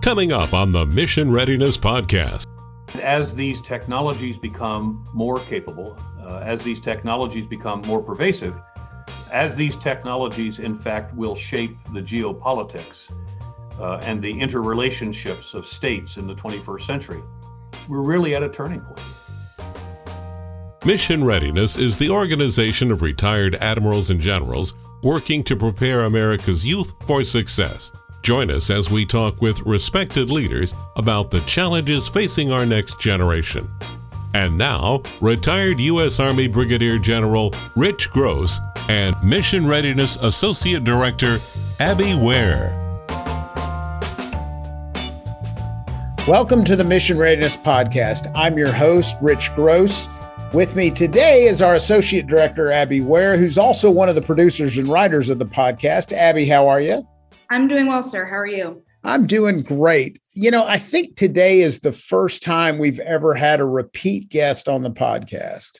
Coming up on the Mission Readiness Podcast. As these technologies become more capable, uh, as these technologies become more pervasive, as these technologies, in fact, will shape the geopolitics uh, and the interrelationships of states in the 21st century, we're really at a turning point. Mission Readiness is the organization of retired admirals and generals working to prepare America's youth for success. Join us as we talk with respected leaders about the challenges facing our next generation. And now, retired U.S. Army Brigadier General Rich Gross and Mission Readiness Associate Director Abby Ware. Welcome to the Mission Readiness Podcast. I'm your host, Rich Gross. With me today is our Associate Director, Abby Ware, who's also one of the producers and writers of the podcast. Abby, how are you? I'm doing well, sir. How are you? I'm doing great. You know, I think today is the first time we've ever had a repeat guest on the podcast.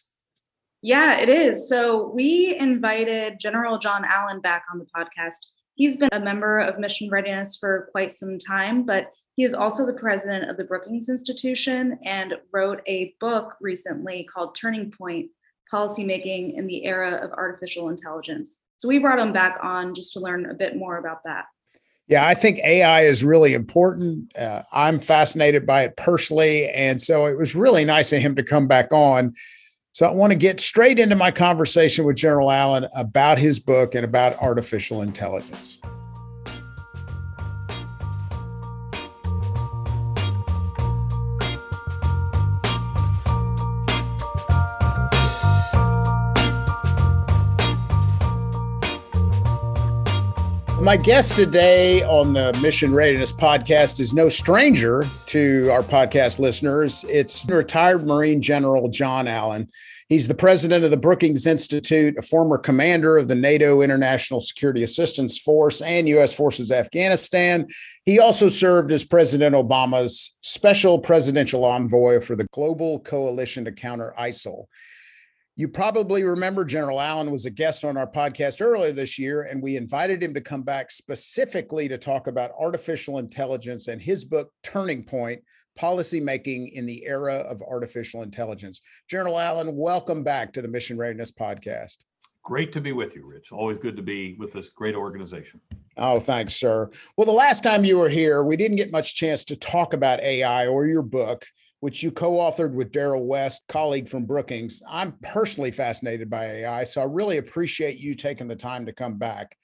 Yeah, it is. So we invited General John Allen back on the podcast. He's been a member of Mission Readiness for quite some time, but he is also the president of the Brookings Institution and wrote a book recently called Turning Point Policymaking in the Era of Artificial Intelligence. So we brought him back on just to learn a bit more about that. Yeah, I think AI is really important. Uh, I'm fascinated by it personally. And so it was really nice of him to come back on. So I want to get straight into my conversation with General Allen about his book and about artificial intelligence. My guest today on the Mission Readiness podcast is no stranger to our podcast listeners. It's retired Marine General John Allen. He's the president of the Brookings Institute, a former commander of the NATO International Security Assistance Force and U.S. Forces Afghanistan. He also served as President Obama's special presidential envoy for the Global Coalition to Counter ISIL. You probably remember General Allen was a guest on our podcast earlier this year, and we invited him to come back specifically to talk about artificial intelligence and his book, Turning Point Policymaking in the Era of Artificial Intelligence. General Allen, welcome back to the Mission Readiness Podcast. Great to be with you, Rich. Always good to be with this great organization. Oh, thanks, sir. Well, the last time you were here, we didn't get much chance to talk about AI or your book which you co authored with Darrell West, colleague from Brookings. I'm personally fascinated by AI, so I really appreciate you taking the time to come back.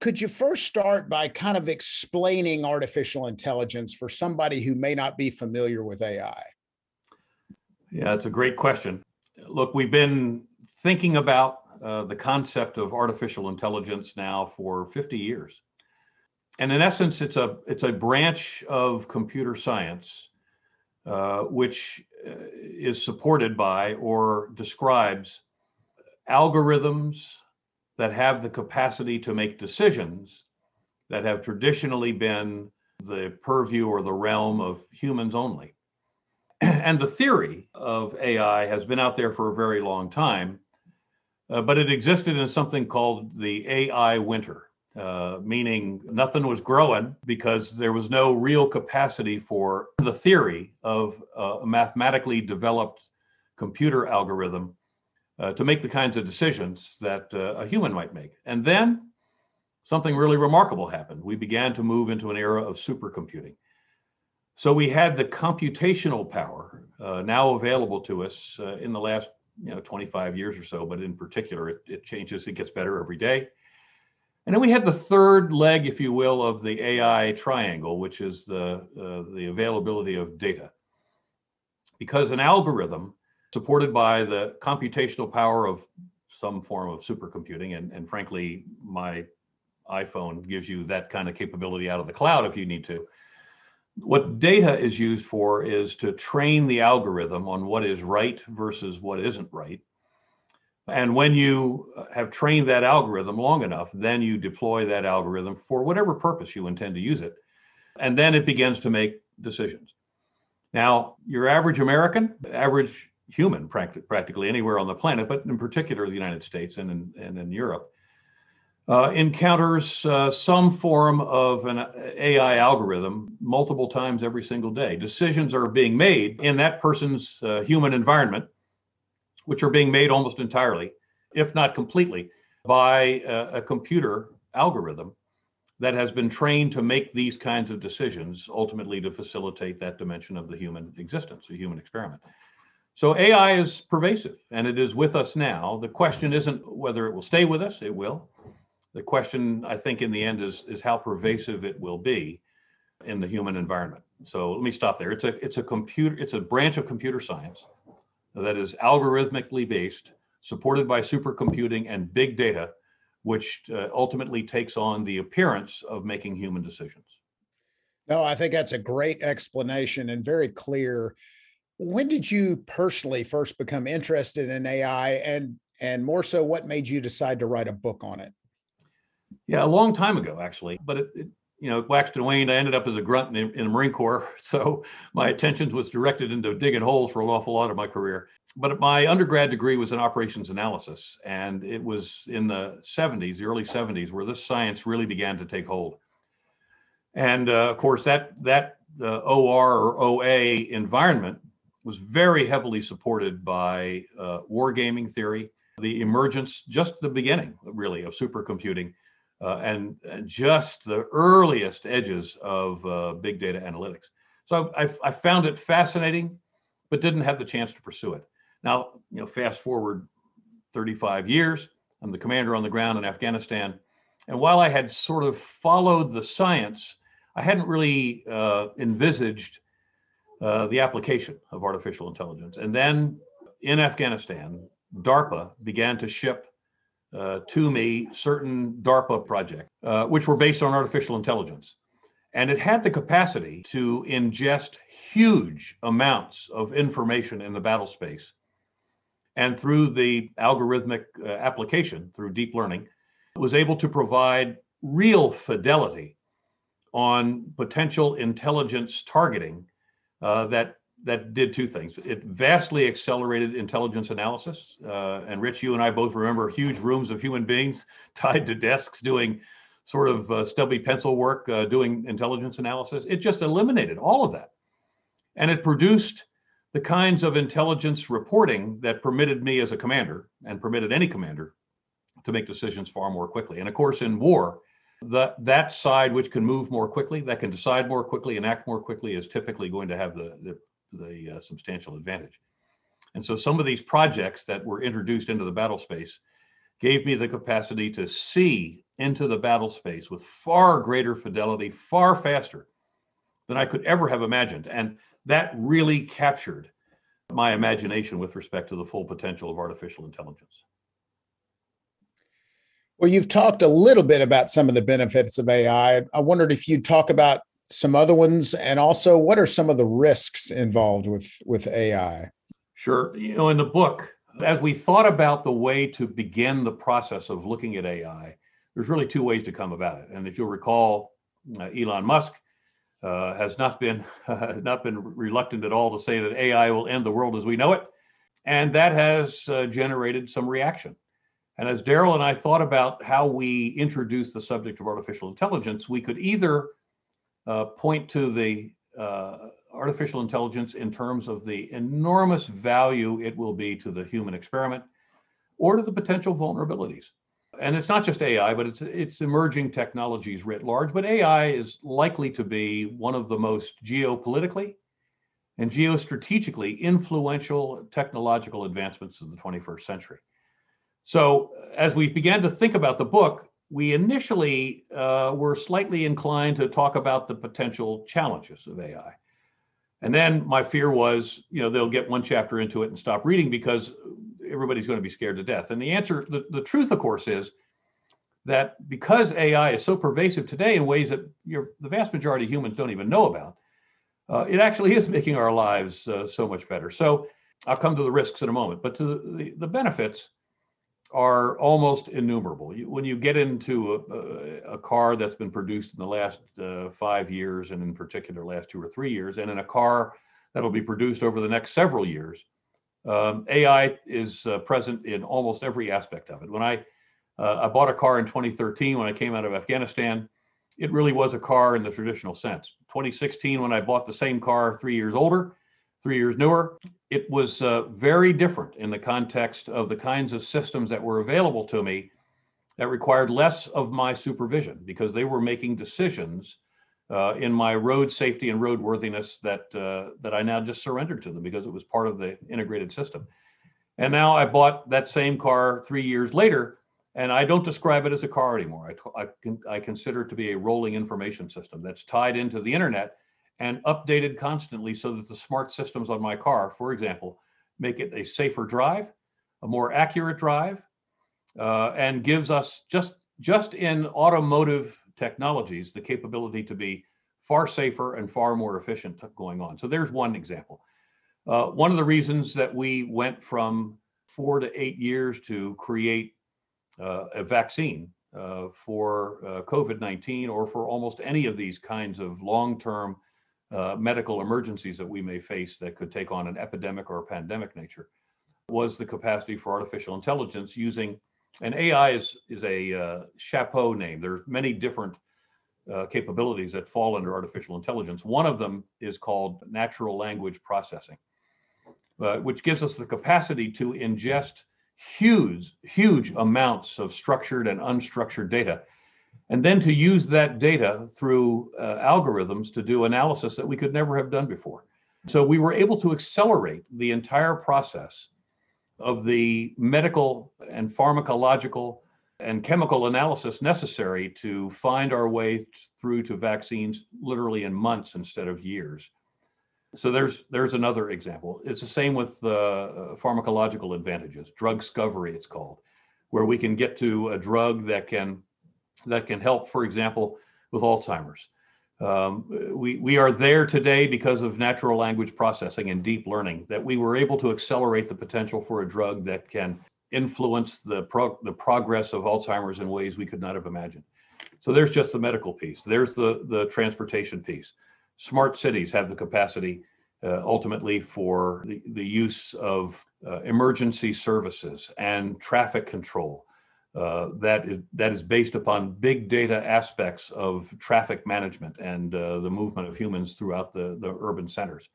Could you first start by kind of explaining artificial intelligence for somebody who may not be familiar with AI? Yeah, it's a great question. Look, we've been thinking about uh, the concept of artificial intelligence now for 50 years. And in essence, it's a it's a branch of computer science uh, which uh, is supported by or describes algorithms that have the capacity to make decisions that have traditionally been the purview or the realm of humans only. and the theory of AI has been out there for a very long time, uh, but it existed in something called the AI winter uh, meaning nothing was growing because there was no real capacity for the theory of uh, a mathematically developed computer algorithm uh, to make the kinds of decisions that uh, a human might make. And then something really remarkable happened. We began to move into an era of supercomputing. So we had the computational power uh, now available to us in the last you know 25 years or so, but in particular, it, it changes, it gets better every day and then we had the third leg, if you will, of the AI triangle, which is the, uh, the availability of data. Because an algorithm supported by the computational power of some form of supercomputing, and, and frankly, my iPhone gives you that kind of capability out of the cloud if you need to. What data is used for is to train the algorithm on what is right versus what isn't right and when you uh, have trained that algorithm long enough, then you deploy that algorithm for whatever purpose you intend to use it. And then it begins to make decisions. Now, your average American, average human, practically anywhere on the planet, but in particular the United States and in, and in Europe, uh, encounters uh, some form of an AI algorithm multiple times every single day. Decisions are being made in that person's uh, human environment, which are being made almost entirely, if not completely, by a, a computer algorithm that has been trained to make these kinds of decisions, ultimately to facilitate that dimension of the human existence, a human experiment. So AI is pervasive and it is with us now. The question isn't whether it will stay with us, it will. The question, I think, in the end is, is how pervasive it will be in the human environment. So let me stop there. It's a it's a computer, it's a branch of computer science that is algorithmically based, supported by supercomputing and big data, which uh, ultimately takes on the appearance of making human decisions. No, I think that's a great explanation and very clear when did you personally first become interested in AI and and more so what made you decide to write a book on it? Yeah, a long time ago actually, but it, it you know, waxed and waned. I ended up as a grunt in, in, the Marine Corps, so my attention was directed into digging holes for an awful lot of my career. But my undergrad degree was in operations analysis, and it was in the 70s, the early 70s, where this science really began to take hold. And uh, of course, that that uh, OR or OA environment was very heavily supported by uh, wargaming theory, the emergence, just the beginning, really, of supercomputing, and, and, just the earliest edges of uh, big data analytics. So I, I, found it fascinating, but didn't have the chance to pursue it. Now, you know, fast forward 35 years, I'm the commander on the ground in Afghanistan. And while I had sort of followed the science, I hadn't really uh, envisaged uh, the application of artificial intelligence. And then in Afghanistan, DARPA began to ship uh, to me certain DARPA projects, uh, which were based on artificial intelligence. And it had the capacity to ingest huge amounts of information in the battle space. And through the algorithmic uh, application, through deep learning, was able to provide real fidelity on potential intelligence targeting uh, that that did two things. It vastly accelerated intelligence analysis. Uh, and Rich, you and I both remember huge rooms of human beings tied to desks doing sort of uh, stubby pencil work, uh, doing intelligence analysis. It just eliminated all of that. And it produced the kinds of intelligence reporting that permitted me as a commander and permitted any commander to make decisions far more quickly. And of course, in war, the, that side which can move more quickly, that can decide more quickly and act more quickly is typically going to have the, the, the uh, substantial advantage. And so some of these projects that were introduced into the battle space gave me the capacity to see into the battle space with far greater fidelity, far faster than I could ever have imagined. And that really captured my imagination with respect to the full potential of artificial intelligence. Well, you've talked a little bit about some of the benefits of AI. I wondered if you'd talk about some other ones and also what are some of the risks involved with with AI? Sure. You know, in the book, as we thought about the way to begin the process of looking at AI, there's really two ways to come about it. And if you'll recall, uh, Elon Musk uh, has not been uh, not been reluctant at all to say that AI will end the world as we know it, and that has uh, generated some reaction. And as Darrell and I thought about how we introduce the subject of artificial intelligence, we could either uh, point to the uh, artificial intelligence in terms of the enormous value it will be to the human experiment or to the potential vulnerabilities. And it's not just AI, but it's it's emerging technologies writ large. But AI is likely to be one of the most geopolitically and geostrategically influential technological advancements of the 21st century. So as we began to think about the book, we initially uh, were slightly inclined to talk about the potential challenges of AI. And then my fear was, you know, they'll get one chapter into it and stop reading because everybody's going to be scared to death. And the answer, the, the truth, of course, is that because AI is so pervasive today in ways that the vast majority of humans don't even know about, uh, it actually is making our lives uh, so much better. So I'll come to the risks in a moment, but to the, the benefits, are almost innumerable. You, when you get into a, a, car that's been produced in the last uh, five years, and in particular last two or three years, and in a car that'll be produced over the next several years, um, AI is uh, present in almost every aspect of it. When I Uh, I bought a car in 2013 when I came out of Afghanistan. It really was a car in the traditional sense. 2016, when I bought the same car three years older, three years newer, it was uh, very different in the context of the kinds of systems that were available to me that required less of my supervision because they were making decisions uh, in my road safety and roadworthiness that uh, that I now just surrendered to them because it was part of the integrated system. And now I bought that same car three years later, and I don't describe it as a car anymore. I, I, I consider it to be a rolling information system that's tied into the internet and updated constantly so that the smart systems on my car, for example, make it a safer drive, a more accurate drive, uh, and gives us just just in automotive technologies the capability to be far safer and far more efficient going on. So there's one example. Uh, one of the reasons that we went from four to eight years to create uh, a vaccine uh, for uh, COVID 19 or for almost any of these kinds of long term uh, medical emergencies that we may face that could take on an epidemic or a pandemic nature was the capacity for artificial intelligence using and AI is is a uh, chapeau name. There's many different uh, capabilities that fall under artificial intelligence. One of them is called natural language processing, uh, which gives us the capacity to ingest huge, huge amounts of structured and unstructured data, and then to use that data through uh, algorithms to do analysis that we could never have done before. So we were able to accelerate the entire process of the medical and pharmacological and chemical analysis necessary to find our way through to vaccines literally in months instead of years. So there's there's another example. It's the same with uh, pharmacological advantages, drug discovery it's called, where we can get to a drug that can that can help, for example, with Alzheimer's. Um, we, we are there today because of natural language processing and deep learning that we were able to accelerate the potential for a drug that can influence the, pro- the progress of Alzheimer's in ways we could not have imagined. So there's just the medical piece. There's the, the transportation piece. Smart cities have the capacity uh, ultimately for the, the use of uh, emergency services and traffic control uh, that is that is based upon big data aspects of traffic management and uh, the movement of humans throughout the, the urban centers.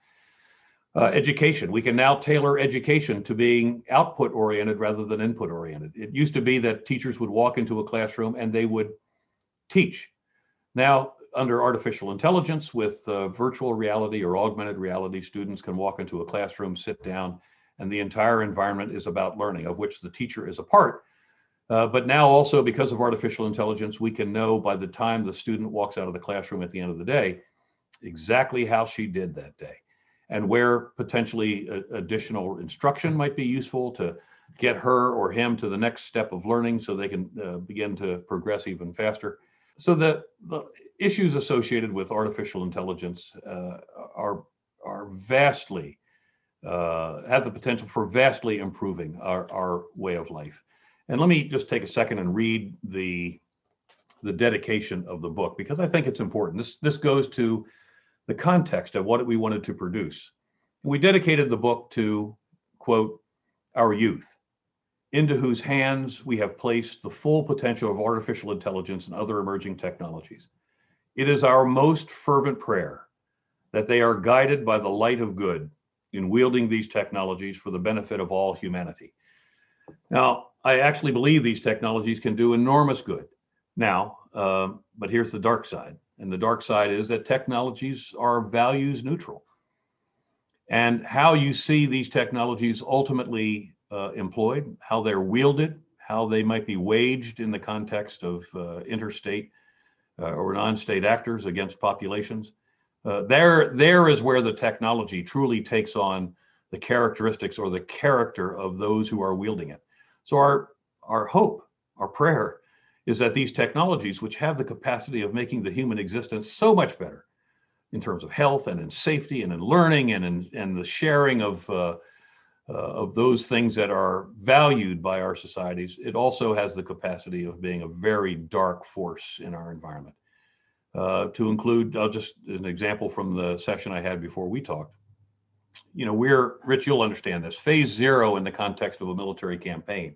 Uh, education, we can now tailor education to being output oriented rather than input oriented. It used to be that teachers would walk into a classroom and they would teach. Now, under artificial intelligence with uh, virtual reality or augmented reality, students can walk into a classroom, sit down, and the entire environment is about learning, of which the teacher is a part uh, but now also because of artificial intelligence, we can know by the time the student walks out of the classroom at the end of the day, exactly how she did that day and where potentially additional instruction might be useful to get her or him to the next step of learning so they can uh, begin to progress even faster. So the, the issues associated with artificial intelligence uh, are, are vastly, uh, have the potential for vastly improving our, our way of life. And let me just take a second and read the the dedication of the book because I think it's important. This this goes to the context of what we wanted to produce. We dedicated the book to quote our youth, into whose hands we have placed the full potential of artificial intelligence and other emerging technologies. It is our most fervent prayer that they are guided by the light of good in wielding these technologies for the benefit of all humanity. Now, I actually believe these technologies can do enormous good now, um, but here's the dark side. And the dark side is that technologies are values neutral. And how you see these technologies ultimately uh, employed, how they're wielded, how they might be waged in the context of uh, interstate uh, or non-state actors against populations. Uh, there, there is where the technology truly takes on the characteristics or the character of those who are wielding it. So our our hope, our prayer is that these technologies, which have the capacity of making the human existence so much better in terms of health and in safety and in learning and in and the sharing of uh, uh, of those things that are valued by our societies, it also has the capacity of being a very dark force in our environment. Uh, to include, I'll just an example from the session I had before we talked. You know, we're Rich, you'll understand this. Phase zero in the context of a military campaign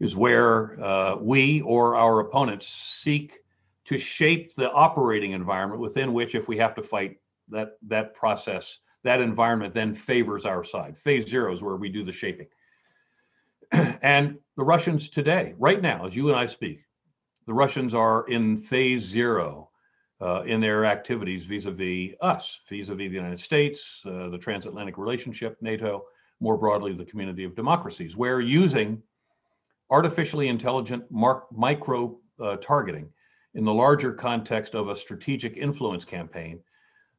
is where uh, we or our opponents seek to shape the operating environment within which, if we have to fight that that process, that environment then favors our side. Phase zero is where we do the shaping. and the Russians today, right now, as you and I speak, the Russians are in phase zero uh, in their activities vis-a-vis us, vis-a-vis the United States, uh, the transatlantic relationship, NATO, more broadly the community of democracies, where using artificially intelligent micro uh, targeting in the larger context of a strategic influence campaign,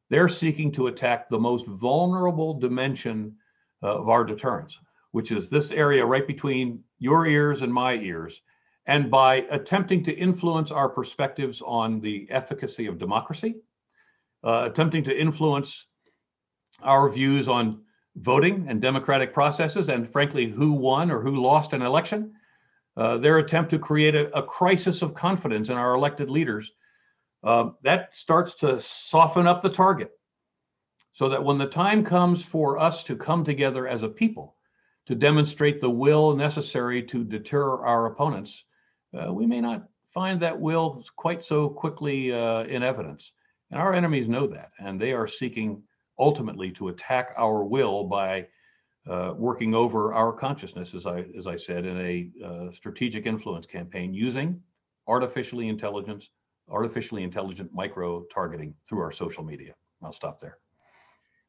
they're seeking to attack the most vulnerable dimension of our deterrence, which is this area right between your ears and my ears. And by attempting to influence our perspectives on the efficacy of democracy, uh, attempting to influence our views on voting and democratic processes, and frankly, who won or who lost an election, uh, their attempt to create a, a, crisis of confidence in our elected leaders, uh, that starts to soften up the target. So that when the time comes for us to come together as a people to demonstrate the will necessary to deter our opponents, uh, we may not find that will quite so quickly uh, in evidence. And our enemies know that, and they are seeking ultimately to attack our will by uh, working over our consciousness, as I as I said, in a uh, strategic influence campaign using artificially intelligence, artificially intelligent micro targeting through our social media. I'll stop there.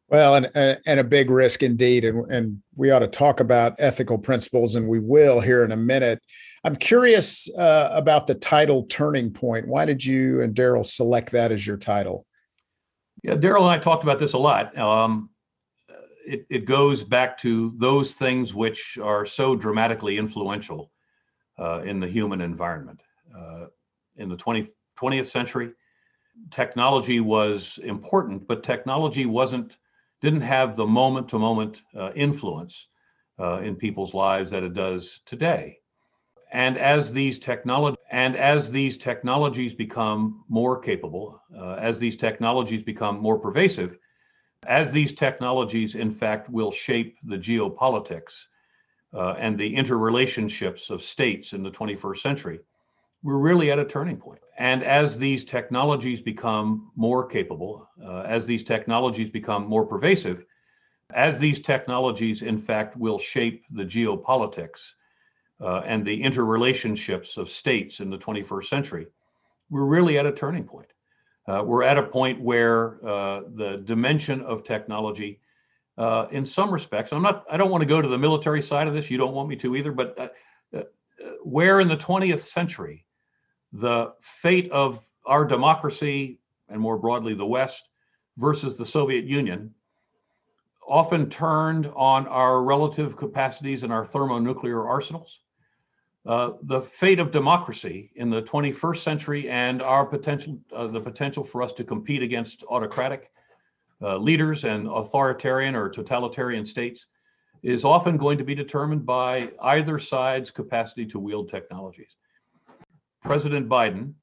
Well, and and a big risk indeed, and and we ought to talk about ethical principles, and we will here in a minute. I'm curious uh, about the title "Turning Point." Why did you and Darrell select that as your title? Yeah, Darrell and I talked about this a lot. Um, it, it goes back to those things which are so dramatically influential uh, in the human environment. Uh, in the 20, 20th century, technology was important, but technology wasn't didn't have the moment to moment influence uh, in people's lives that it does today. And as these technology and as these technologies become more capable, uh, as these technologies become more pervasive, as these technologies, in fact, will shape the geopolitics uh, and the interrelationships of states in the 21st century, we're really at a turning point. And as these technologies become more capable, uh, as these technologies become more pervasive, as these technologies, in fact, will shape the geopolitics uh, and the interrelationships of states in the 21st century, we're really at a turning point. Uh, we're at a point where uh, the dimension of technology, uh, in some respects, I'm not, I don't want to go to the military side of this. You don't want me to either, but uh, where in the 20th century, the fate of our democracy and more broadly the West versus the Soviet Union often turned on our relative capacities and our thermonuclear arsenals uh, the fate of democracy in the 21st century and our potential, uh, the potential for us to compete against autocratic uh, leaders and authoritarian or totalitarian states is often going to be determined by either side's capacity to wield technologies. President Biden,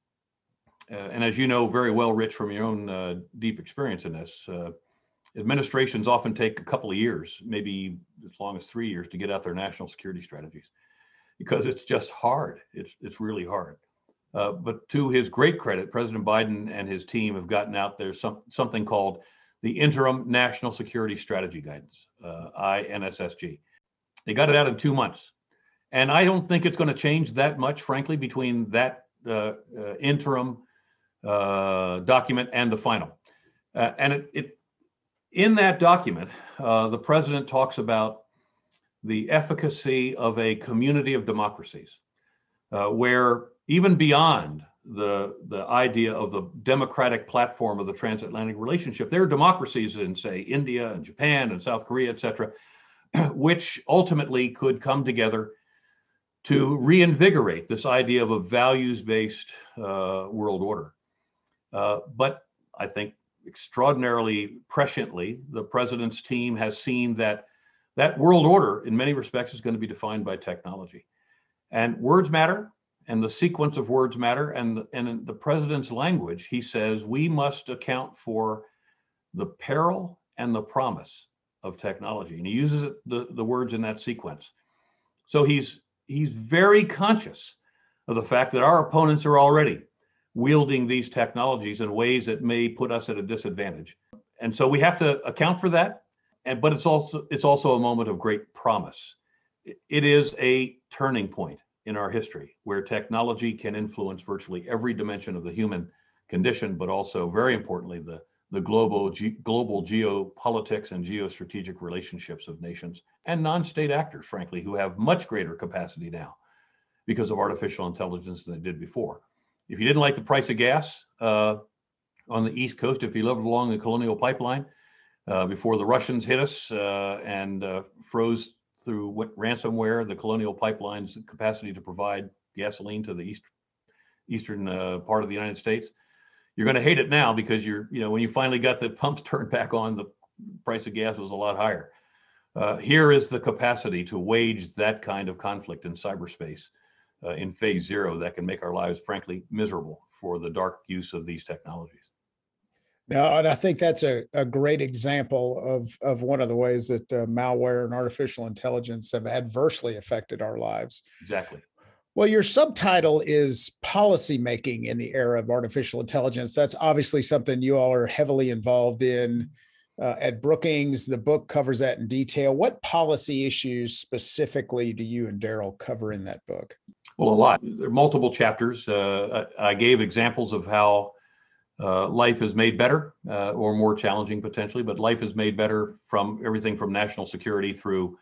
uh, and as you know very well, Rich, from your own uh, deep experience in this, administrations often take a couple of years, maybe as long as three years, to get out their national security strategies because it's just hard. It's it's really hard. Uh, but to his great credit, President Biden and his team have gotten out there some, something called the Interim National Security Strategy Guidance, uh, INSSG. They got it out in two months. And I don't think it's going to change that much, frankly, between that uh, uh interim uh, document and the final. Uh, and it, it, in that document, the president talks about the efficacy of a community of democracies, uh, where even beyond the the idea of the democratic platform of the transatlantic relationship, there are democracies in, say, India and Japan and South Korea, et cetera, which ultimately could come together to reinvigorate this idea of a values-based uh, world order. Uh, but I think extraordinarily presciently, the president's team has seen that that world order, in many respects, is going to be defined by technology. And words matter, and the sequence of words matter. And, and in the president's language, he says we must account for the peril and the promise of technology. And he uses it, the, the words in that sequence. So he's he's very conscious of the fact that our opponents are already wielding these technologies in ways that may put us at a disadvantage. And so we have to account for that. And but it's also it's also a moment of great promise. It is a turning point in our history where technology can influence virtually every dimension of the human condition, but also very importantly the the global ge- global geopolitics and geostrategic relationships of nations and non-state actors, frankly, who have much greater capacity now because of artificial intelligence than they did before. If you didn't like the price of gas uh, on the East Coast, if you lived along the Colonial Pipeline uh, before the Russians hit us uh, and uh, froze through ransomware the Colonial Pipeline's capacity to provide gasoline to the east eastern uh, part of the United States, you're going to hate it now because you're you know when you finally got the pumps turned back on, the price of gas was a lot higher. Uh, here is the capacity to wage that kind of conflict in cyberspace uh, in phase zero that can make our lives, frankly, miserable for the dark use of these technologies. No, and I think that's a, a great example of, of one of the ways that uh, malware and artificial intelligence have adversely affected our lives. Exactly. Well, your subtitle is policy making in the era of artificial intelligence. That's obviously something you all are heavily involved in uh, at Brookings. The book covers that in detail. What policy issues specifically do you and Darrell cover in that book? Well, a lot. There are multiple chapters. Uh, I, gave examples of how uh, life is made better uh, or more challenging potentially, but life is made better from everything from national security through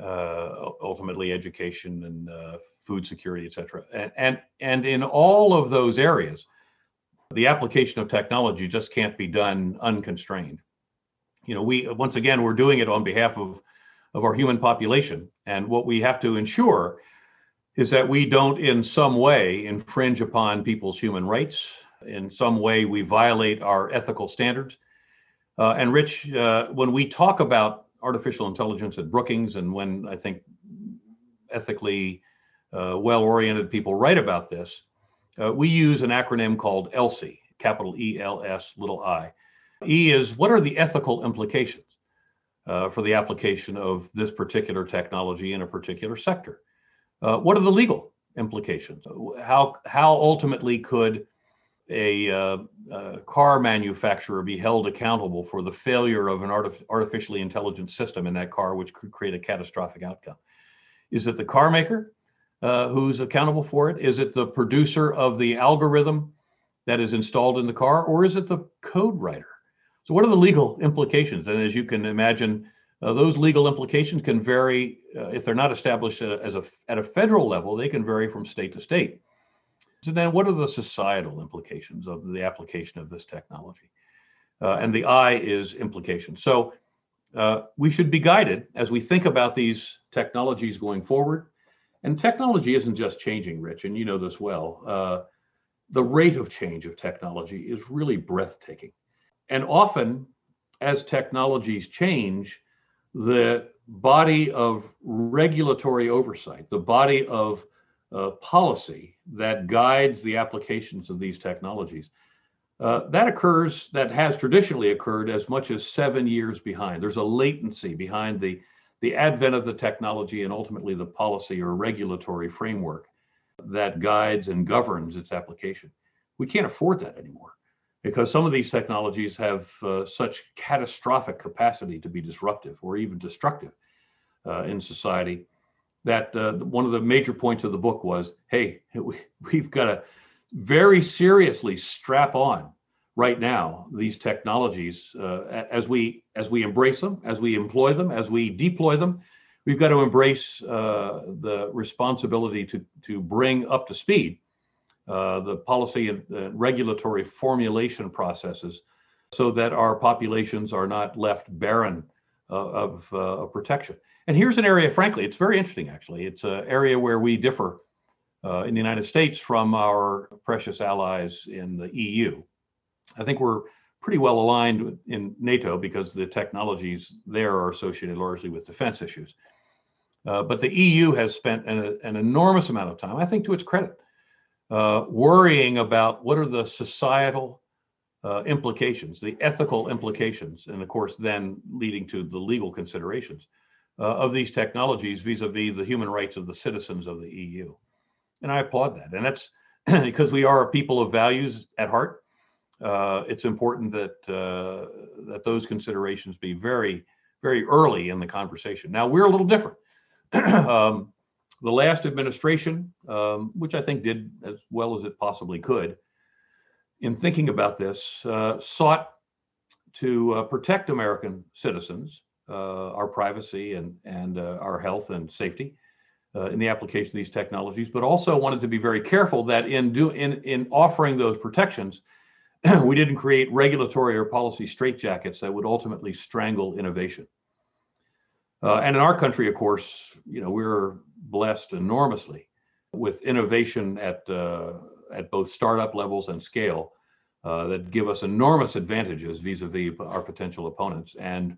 uh, ultimately education and uh, food security, et cetera. And, and, and in all of those areas, the application of technology just can't be done unconstrained. You know, we once again we're doing it on behalf of of our human population, and what we have to ensure is that we don't in some way infringe upon people's human rights. In some way, we violate our ethical standards. Uh, and Rich, uh, when we talk about artificial intelligence at Brookings, and when I think ethically uh, well oriented people write about this, uh, we use an acronym called ELSI, capital E L S, little i. E is what are the ethical implications uh, for the application of this particular technology in a particular sector? Uh, what are the legal implications? How how ultimately could a, uh, a, car manufacturer be held accountable for the failure of an artif- artificially intelligent system in that car, which could create a catastrophic outcome? Is it the car maker uh, who's accountable for it? Is it the producer of the algorithm that is installed in the car, or is it the code writer? So, what are the legal implications? And as you can imagine, uh, those legal implications can vary uh, if they're not established at a, as a, at a federal level, they can vary from state to state. So then what are the societal implications of the application of this technology? Uh, and the I is implication. So uh, we should be guided as we think about these technologies going forward. And technology isn't just changing, Rich, and you know this well. Uh, the rate of change of technology is really breathtaking. And often, as technologies change, the body of regulatory oversight, the body of uh, policy that guides the applications of these technologies. Uh, that occurs, that has traditionally occurred as much as seven years behind. There's a latency behind the, the advent of the technology and ultimately the policy or regulatory framework that guides and governs its application. We can't afford that anymore because some of these technologies have uh, such catastrophic capacity to be disruptive or even destructive uh, in society that uh, one of the major points of the book was hey we, we've got to very seriously strap on right now these technologies uh, as we as we embrace them as we employ them as we deploy them we've got to embrace uh, the responsibility to to bring up to speed uh, the policy and regulatory formulation processes so that our populations are not left barren uh, of, uh, of, protection. And here's an area, frankly, it's very interesting actually. It's an area where we differ uh, in the United States from our precious allies in the EU. I think we're pretty well aligned in NATO because the technologies there are associated largely with defense issues. but the EU has spent an, an enormous amount of time, I think to its credit, uh, worrying about what are the societal uh, implications, the ethical implications, and of course, then leading to the legal considerations uh, of these technologies vis-a-vis the human rights of the citizens of the EU. And I applaud that. And that's because we are a people of values at heart. Uh, it's important that uh, that those considerations be very, very early in the conversation. Now we're a little different. um, the last administration, um, which I think did as well as it possibly could, in thinking about this, uh, sought to uh, protect American citizens, uh, our privacy and and uh, our health and safety uh, in the application of these technologies, but also wanted to be very careful that in do in in offering those protections, we didn't create regulatory or policy straitjackets that would ultimately strangle innovation. Uh, and in our country, of course, you know we're blessed enormously with innovation at at both startup levels and scale uh, that give us enormous advantages vis-a-vis our potential opponents. And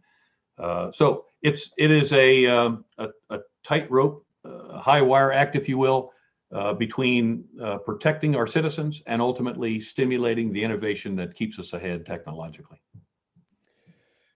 uh, so it's it is a um, a, a tightrope, uh, high wire act, if you will, uh, between uh, protecting our citizens and ultimately stimulating the innovation that keeps us ahead technologically.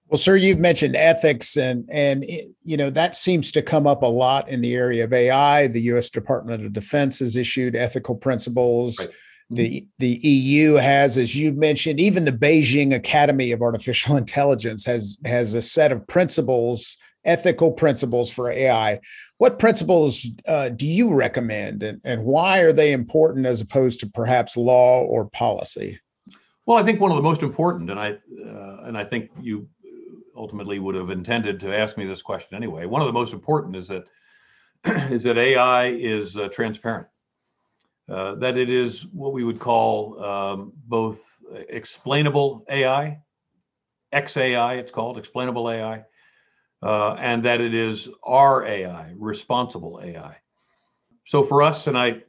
Well, sir, you've mentioned ethics, and and you know that seems to come up a lot in the area of AI. The U.S. Department of Defense has issued ethical principles. Right the the EU has, as you mentioned, even the Beijing Academy of Artificial Intelligence has has a set of principles, ethical principles for AI. What principles uh, do you recommend, and, and why are they important as opposed to perhaps law or policy? Well, I think one of the most important, and I uh, and I think you ultimately would have intended to ask me this question anyway. One of the most important is that is that AI is uh, transparent uh, that it is what we would call um, both explainable AI, XAI, it's called explainable AI, uh, and that it is RAI, responsible AI. So for us, and I,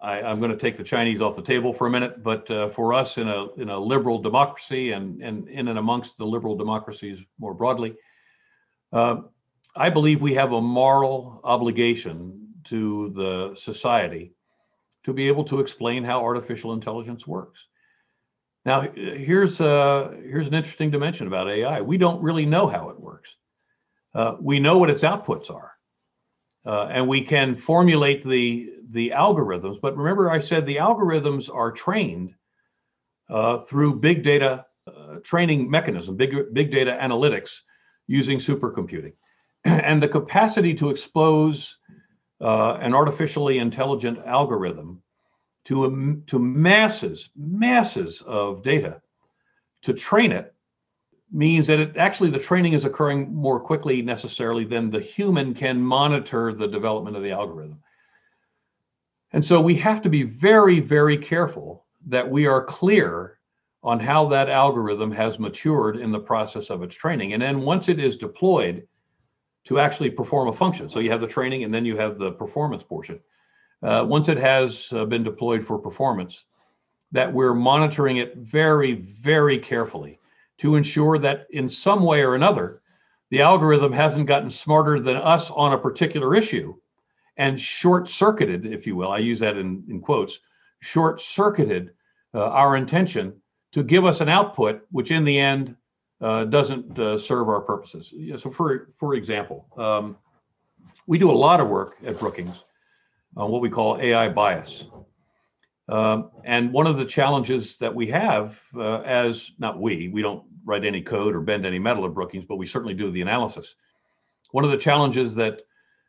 I am going to take the Chinese off the table for a minute, but uh, for us in a in a liberal democracy and and in and amongst the liberal democracies more broadly, uh, I believe we have a moral obligation to the society to be able to explain how artificial intelligence works. Now, here's uh, here's an interesting dimension about AI. We don't really know how it works. Uh, we know what its outputs are, uh, and we can formulate the the algorithms. But remember, I said the algorithms are trained uh, through big data uh, training mechanism, big big data analytics using supercomputing, and the capacity to expose uh, an artificially intelligent algorithm to, um, to masses, masses of data to train it means that it actually the training is occurring more quickly necessarily than the human can monitor the development of the algorithm. And so we have to be very, very careful that we are clear on how that algorithm has matured in the process of its training. And then once it is deployed, to actually perform a function. So you have the training and then you have the performance portion. Uh, once it has uh, been deployed for performance, that we're monitoring it very, very carefully to ensure that in some way or another, the algorithm hasn't gotten smarter than us on a particular issue and short circuited, if you will, I use that in, in quotes, short circuited uh, our intention to give us an output, which in the end uh, doesn't uh, serve our purposes. So, for for example, um, we do a lot of work at Brookings on what we call AI bias. Um, and one of the challenges that we have, uh, as not we, we don't write any code or bend any metal at Brookings, but we certainly do the analysis. One of the challenges that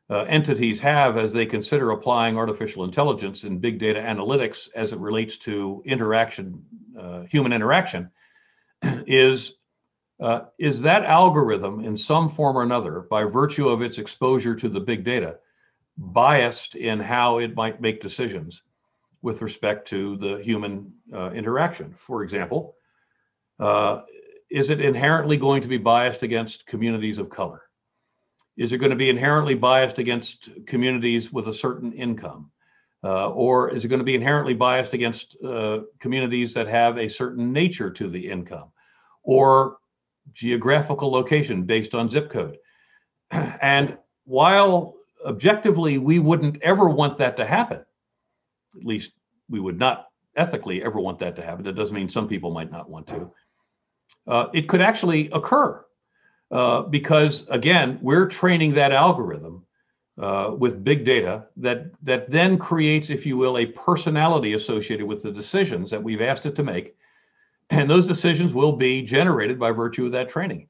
uh, entities have as they consider applying artificial intelligence and big data analytics as it relates to interaction, uh, human interaction, is uh, is that algorithm in some form or another, by virtue of its exposure to the big data, biased in how it might make decisions with respect to the human uh, interaction? For example, uh, is it inherently going to be biased against communities of color? Is it going to be inherently biased against communities with a certain income? Uh, or is it going to be inherently biased against uh, communities that have a certain nature to the income? Or geographical location based on zip code. And while objectively we wouldn't ever want that to happen, at least we would not ethically ever want that to happen. That doesn't mean some people might not want to. Uh, it could actually occur uh, because again, we're training that algorithm uh, with big data that that then creates, if you will, a personality associated with the decisions that we've asked it to make, and those decisions will be generated by virtue of that training.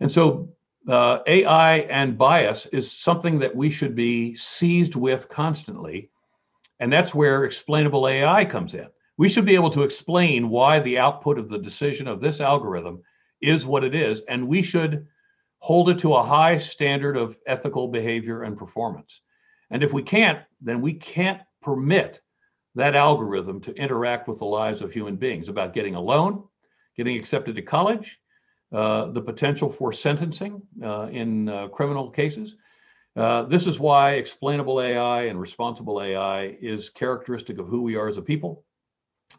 And so, uh, AI and bias is something that we should be seized with constantly, and that's where explainable AI comes in. We should be able to explain why the output of the decision of this algorithm is what it is, and we should hold it to a high standard of ethical behavior and performance. And if we can't, then we can't permit that algorithm to interact with the lives of human beings about getting a loan, getting accepted to college, uh, the potential for sentencing uh, in uh, criminal cases. Uh, this is why explainable AI and responsible AI is characteristic of who we are as a people,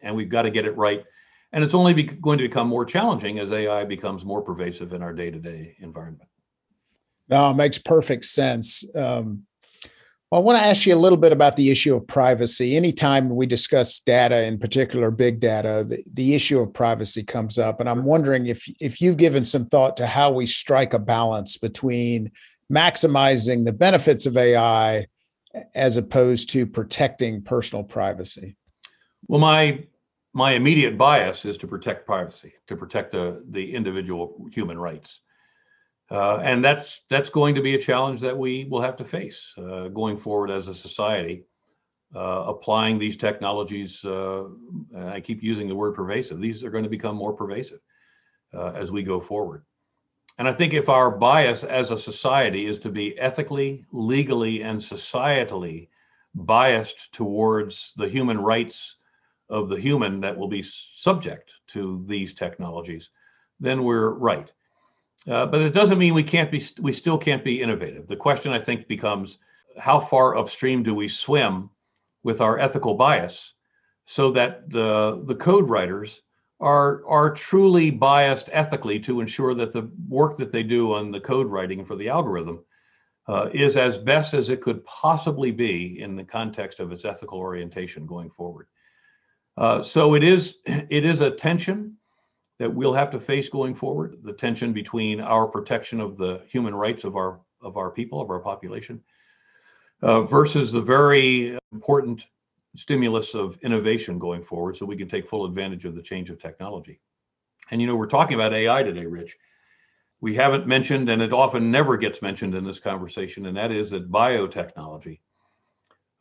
and we've got to get it right and it's only be- going to become more challenging as AI becomes more pervasive in our day to day environment. No, it makes perfect sense. Um, well, I want to ask you a little bit about the issue of privacy. Anytime we discuss data, in particular big data, the, the issue of privacy comes up. And I'm wondering if, if you've given some thought to how we strike a balance between maximizing the benefits of AI as opposed to protecting personal privacy. Well, my my immediate bias is to protect privacy, to protect the, the individual human rights. Uh, and that's that's going to be a challenge that we will have to face uh, going forward as a society. Uh, applying these technologies, uh, I keep using the word pervasive. These are going to become more pervasive uh, as we go forward. And I think if our bias as a society is to be ethically, legally, and societally biased towards the human rights of the human that will be subject to these technologies, then we're right. Uh, but it doesn't mean we can't be, we still can't be innovative. The question I think becomes how far upstream do we swim with our ethical bias so that the, the code writers are, are truly biased ethically to ensure that the work that they do on the code writing for the algorithm uh, is as best as it could possibly be in the context of its ethical orientation going forward. Uh, so it is it is a tension that we'll have to face going forward. The tension between our protection of the human rights of our of our people of our population uh, versus the very important stimulus of innovation going forward, so we can take full advantage of the change of technology. And you know, we're talking about AI today, Rich. We haven't mentioned, and it often never gets mentioned in this conversation, and that is that biotechnology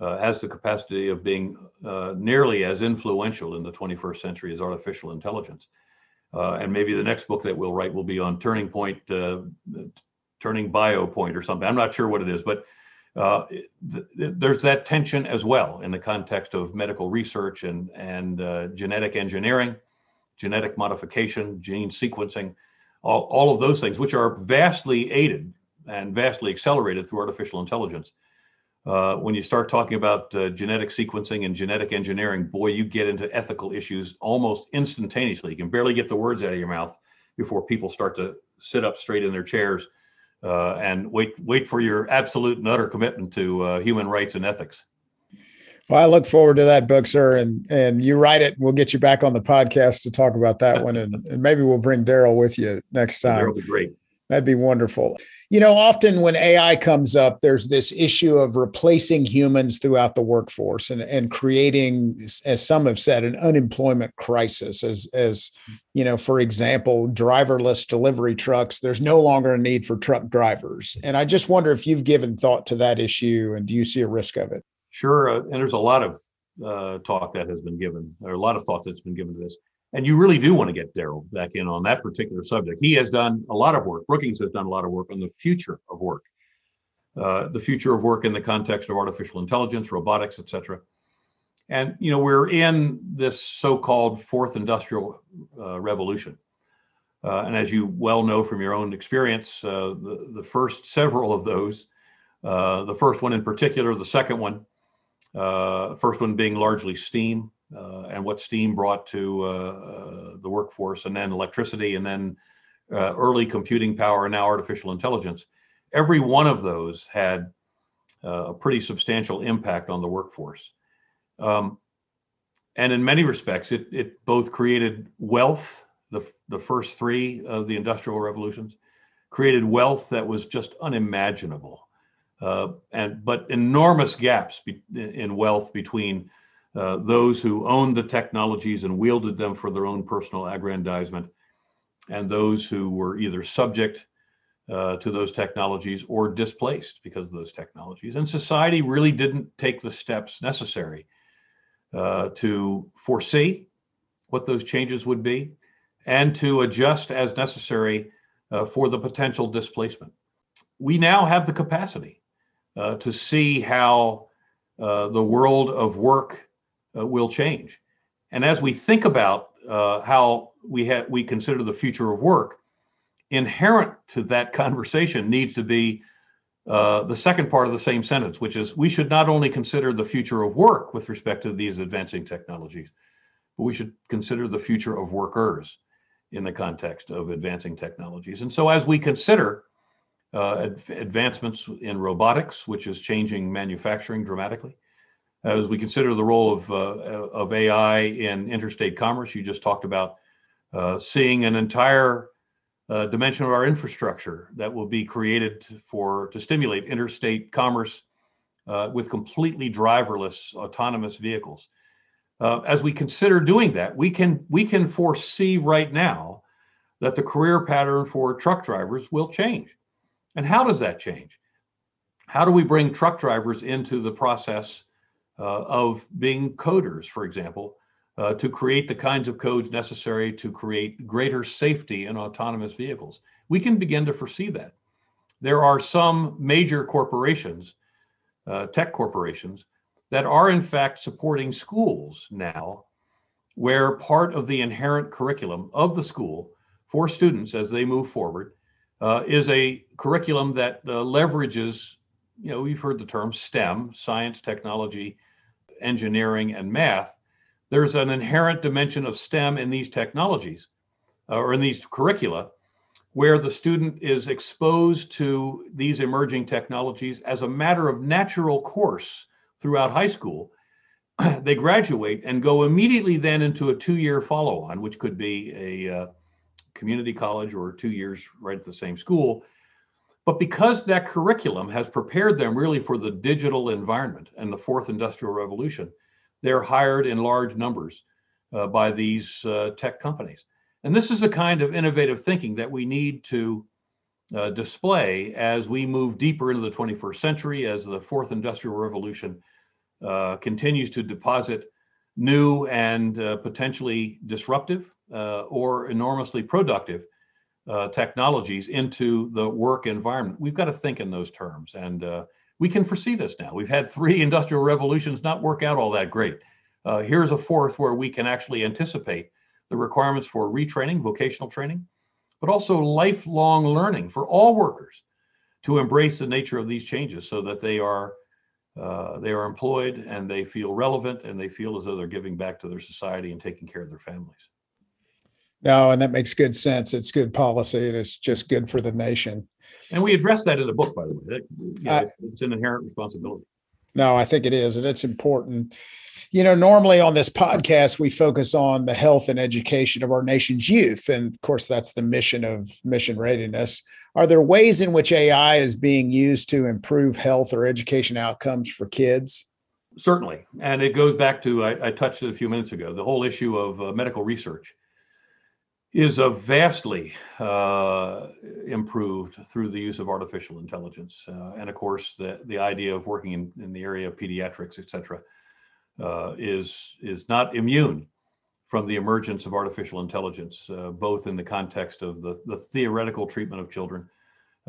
uh, has the capacity of being uh, nearly as influential in the 21st century as artificial intelligence. Uh, and maybe the next book that we'll write will be on Turning Point, uh, Turning Bio Point or something. I'm not sure what it is, but uh, th- th- there's that tension as well in the context of medical research and, and uh, genetic engineering, genetic modification, gene sequencing, all, all of those things, which are vastly aided and vastly accelerated through artificial intelligence uh, when you start talking about uh, genetic sequencing and genetic engineering, boy, you get into ethical issues almost instantaneously. You can barely get the words out of your mouth before people start to sit up straight in their chairs uh, and wait wait for your absolute and utter commitment to uh, human rights and ethics. Well, I look forward to that book, sir, and and you write it. We'll get you back on the podcast to talk about that one, and, and maybe we'll bring Darrell with you next time. Be great. That'd be wonderful. You know, often when AI comes up, there's this issue of replacing humans throughout the workforce and, and creating, as some have said, an unemployment crisis. As, as you know, for example, driverless delivery trucks, there's no longer a need for truck drivers. And I just wonder if you've given thought to that issue and do you see a risk of it? Sure. Uh, and there's a lot of uh, talk that has been given, or a lot of thought that's been given to this. And you really do want to get Darrell back in on that particular subject. He has done a lot of work. Brookings has done a lot of work on the future of work, uh, the future of work in the context of artificial intelligence, robotics, etc. And you know we're in this so-called fourth industrial uh, revolution. Uh, and as you well know from your own experience, uh, the, the first several of those, uh, the first one in particular, the second one, uh, first one being largely steam, and what steam brought to uh, uh, the workforce, and then electricity, and then early computing power, and now artificial intelligence. Every one of those had a pretty substantial impact on the workforce. Um, and in many respects, it, it both created wealth, the, the first three of the industrial revolutions, created wealth that was just unimaginable, uh, and but enormous gaps be, in wealth between uh, those who owned the technologies and wielded them for their own personal aggrandizement, and those who were either subject uh, to those technologies or displaced because of those technologies. And society really didn't take the steps necessary uh, to foresee what those changes would be and to adjust as necessary uh, for the potential displacement. We now have the capacity uh, to see how the world of work uh, will change. And as we think about how we ha- we consider the future of work, inherent to that conversation needs to be uh, the second part of the same sentence, which is we should not only consider the future of work with respect to these advancing technologies, but we should consider the future of workers in the context of advancing technologies. And so, as we consider uh, advancements in robotics, which is changing manufacturing dramatically, as we consider the role of, uh, of AI in interstate commerce, you just talked about uh, seeing an entire uh, dimension of our infrastructure that will be created for to stimulate interstate commerce with completely driverless autonomous vehicles. Uh, as we consider doing that, we can we can foresee right now that the career pattern for truck drivers will change. And how does that change? How do we bring truck drivers into the process of being coders, for example, uh, to create the kinds of codes necessary to create greater safety in autonomous vehicles. We can begin to foresee that. There are some major corporations, uh, tech corporations, that are in fact supporting schools now, where part of the inherent curriculum of the school for students as they move forward uh, is a curriculum that uh, leverages, you know, we've heard the term STEM, science, technology, engineering, and math there's an inherent dimension of STEM in these technologies uh, or in these curricula where the student is exposed to these emerging technologies as a matter of natural course throughout high school. they graduate and go immediately then into a two year follow on, which could be a uh, community college or two years right at the same school. But because that curriculum has prepared them really for the digital environment and the fourth industrial revolution, they're hired in large numbers uh, by these uh, tech companies. And this is a kind of innovative thinking that we need to uh, display as we move deeper into the 21st century, as the fourth industrial revolution uh, continues to deposit new and uh, potentially disruptive uh, or enormously productive technologies into the work environment. We've got to think in those terms. And we can foresee this now. We've had three industrial revolutions not work out all that great. Uh, here's a fourth where we can actually anticipate the requirements for retraining, vocational training, but also lifelong learning for all workers to embrace the nature of these changes so that they are uh, they are employed and they feel relevant and they feel as though they're giving back to their society and taking care of their families. No, and that makes good sense. It's good policy and it's just good for the nation. And we address that in the book, by the way. Yeah, uh, it's an inherent responsibility. No, I think it is, and it's important. You know, normally on this podcast, we focus on the health and education of our nation's youth. And of course, that's the mission of mission readiness. Are there ways in which AI is being used to improve health or education outcomes for kids? Certainly. And it goes back to, I, I touched it a few minutes ago, the whole issue of uh, medical research is a vastly uh, improved through the use of artificial intelligence. Uh, and of course, the, the idea of working in, in the area of pediatrics, et cetera, uh, is, is not immune from the emergence of artificial intelligence, uh, both in the context of the, the theoretical treatment of children,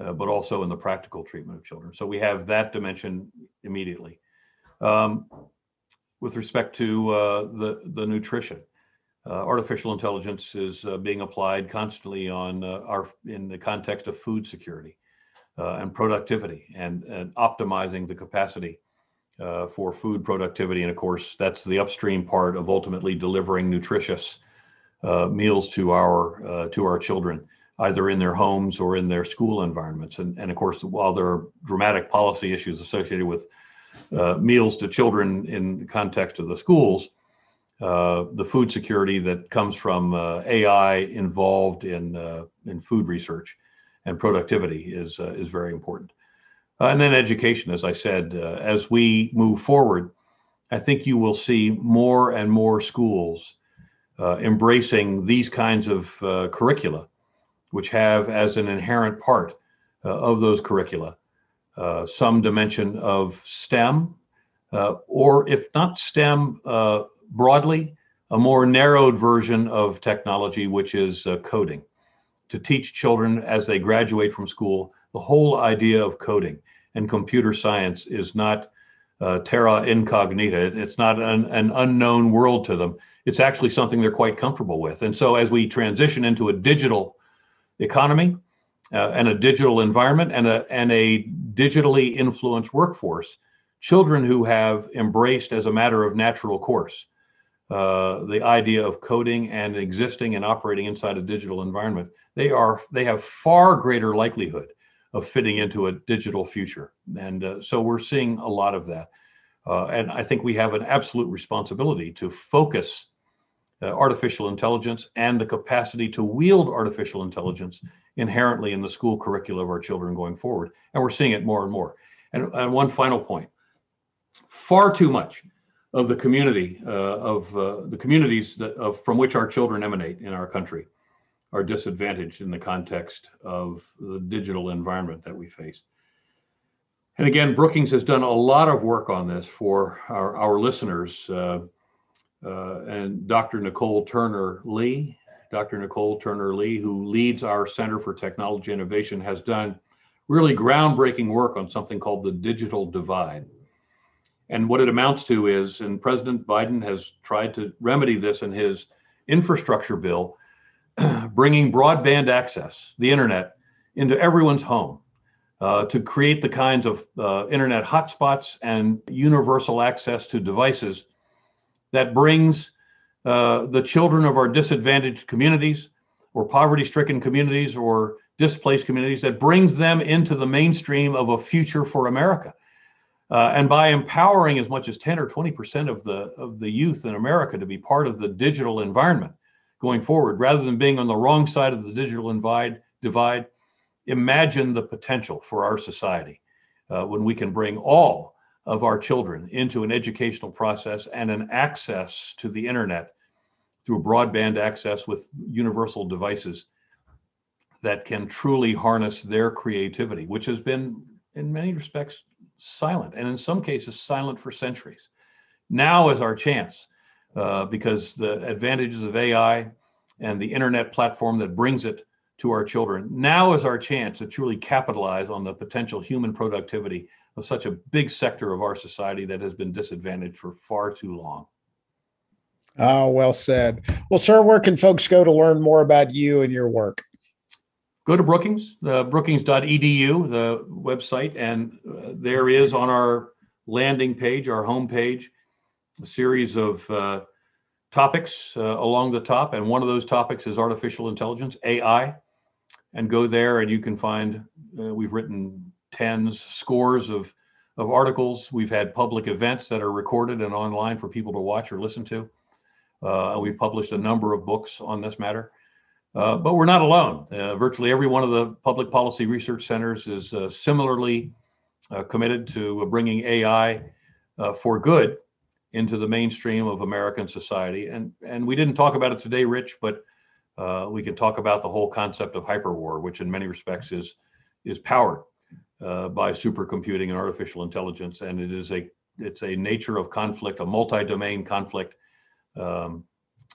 uh, but also in the practical treatment of children. So we have that dimension immediately. Um, with respect to uh, the, the nutrition, artificial intelligence is uh, being applied constantly on uh, our in the context of food security and productivity and, and optimizing the capacity uh, for food productivity. And of course, that's the upstream part of ultimately delivering nutritious uh, meals to our uh, to our children, either in their homes or in their school environments. And, and of course, while there are dramatic policy issues associated with meals to children in the context of the schools, uh, the food security that comes from uh, AI involved in uh, in food research and productivity is uh, is very important. Uh, and then education, as I said, uh, as we move forward, I think you will see more and more schools embracing these kinds of curricula, which have as an inherent part of those curricula some dimension of STEM, or if not STEM broadly, a more narrowed version of technology, which is coding to teach children as they graduate from school the whole idea of coding and computer science is not uh, terra incognita. It's not an, an, unknown world to them. It's actually something they're quite comfortable with. And so, as we transition into a digital economy uh, and a digital environment and a and a digitally influenced workforce, children who have embraced as a matter of natural course uh, the idea of coding and existing and operating inside a digital environment. They are they have far greater likelihood of fitting into a digital future. And uh, so we're seeing a lot of that. Uh, and i think we have an absolute responsibility to focus uh, artificial intelligence and the capacity to wield artificial intelligence inherently in the school curricula of our children going forward. And we're seeing it more and more. And, and one final point. Far too much of the community uh, of uh, the communities that, of, from which our children emanate in our country are disadvantaged in the context of the digital environment that we face. And again, Brookings has done a lot of work on this for our, our listeners. Uh, uh, and Dr. Nicol Turner Lee, Dr. Nicol Turner Lee, who leads our Center for Technology Innovation, has done really groundbreaking work on something called the digital divide. And what it amounts to is, and President Biden has tried to remedy this in his infrastructure bill, bringing broadband access, the internet, into everyone's home uh, to create the kinds of uh, internet hotspots and universal access to devices that brings uh, the children of our disadvantaged communities or poverty stricken communities or displaced communities that brings them into the mainstream of a future for America. Uh, and by empowering as much as 10 or 20 percent of the of the youth in America to be part of the digital environment, going forward rather than being on the wrong side of the digital divide divide imagine the potential for our society uh, when we can bring all of our children into an educational process and an access to the internet through broadband access with universal devices that can truly harness their creativity which has been in many respects silent and in some cases silent for centuries now is our chance uh, because the advantages of AI and the internet platform that brings it to our children. Now is our chance to truly capitalize on the potential human productivity of such a big sector of our society that has been disadvantaged for far too long. Oh, well said. Well, sir, where can folks go to learn more about you and your work? Go to Brookings, uh, brookings.edu, the website, and uh, there is on our landing page, our homepage, a series of uh, topics uh, along the top, and one of those topics is artificial intelligence, AI. And go there, and you can find uh, we've written tens, scores of of articles. We've had public events that are recorded and online for people to watch or listen to. Uh, we've published a number of books on this matter. Uh, but we're not alone. Uh, virtually every one of the public policy research centers is uh, similarly committed to bringing AI for good into the mainstream of American society. And and we didn't talk about it today, Rich, but uh, we can talk about the whole concept of hyperwar, which in many respects is is powered uh, by supercomputing and artificial intelligence, and it is a it's a nature of conflict, a multi-domain conflict um,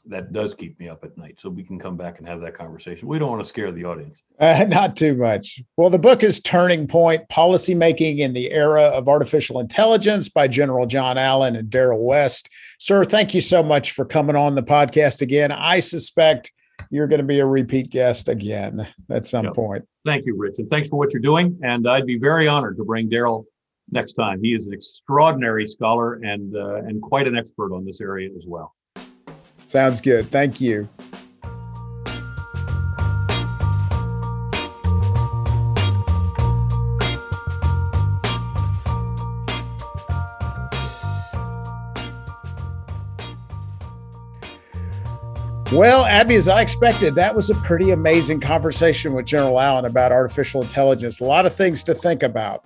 that does keep me up at night. So we can come back and have that conversation. We don't want to scare the audience. Uh, not too much. Well, the book is Turning Point Policymaking in the Era of Artificial Intelligence by General John Allen and Darrell West. Sir, thank you so much for coming on the podcast again. I suspect you're going to be a repeat guest again at some yep. point. Thank you, Rich. And thanks for what you're doing. And I'd be very honored to bring Darrell next time. He is an extraordinary scholar and, uh, and quite an expert on this area as well. Sounds good. Thank you. Well, Abby, as I expected, that was a pretty amazing conversation with General Allen about artificial intelligence. A lot of things to think about.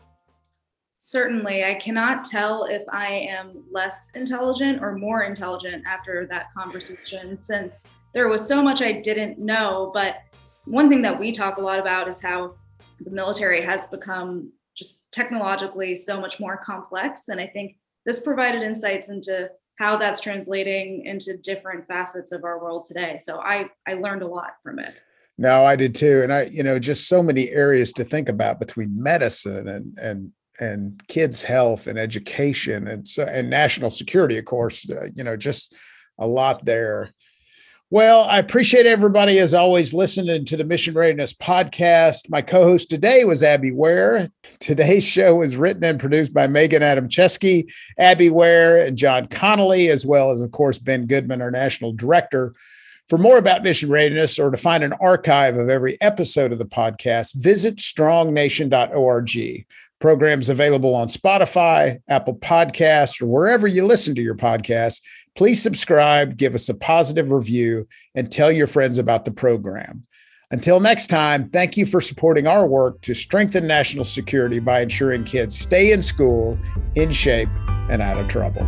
Certainly. I cannot tell if I am less intelligent or more intelligent after that conversation since there was so much I didn't know. But one thing that we talk a lot about is how the military has become just technologically so much more complex. And I think this provided insights into how that's translating into different facets of our world today. So I I learned a lot from it. No, I did too. And I, you know, just so many areas to think about between medicine and and and kids' health and education and so and national security, of course. Uh, you know, just a lot there. Well, I appreciate everybody as always listening to the Mission Readiness podcast. My co-host today was Abby Ware. Today's show was written and produced by Megan Adamczewski, Abby Ware, and John Connolly, as well as, of course, Ben Goodman, our national director. For more about mission readiness or to find an archive of every episode of the podcast, visit strongnation.org. Programs available on Spotify, Apple Podcasts, or wherever you listen to your podcasts. Please subscribe, give us a positive review, and tell your friends about the program. Until next time, thank you for supporting our work to strengthen national security by ensuring kids stay in school, in shape, and out of trouble.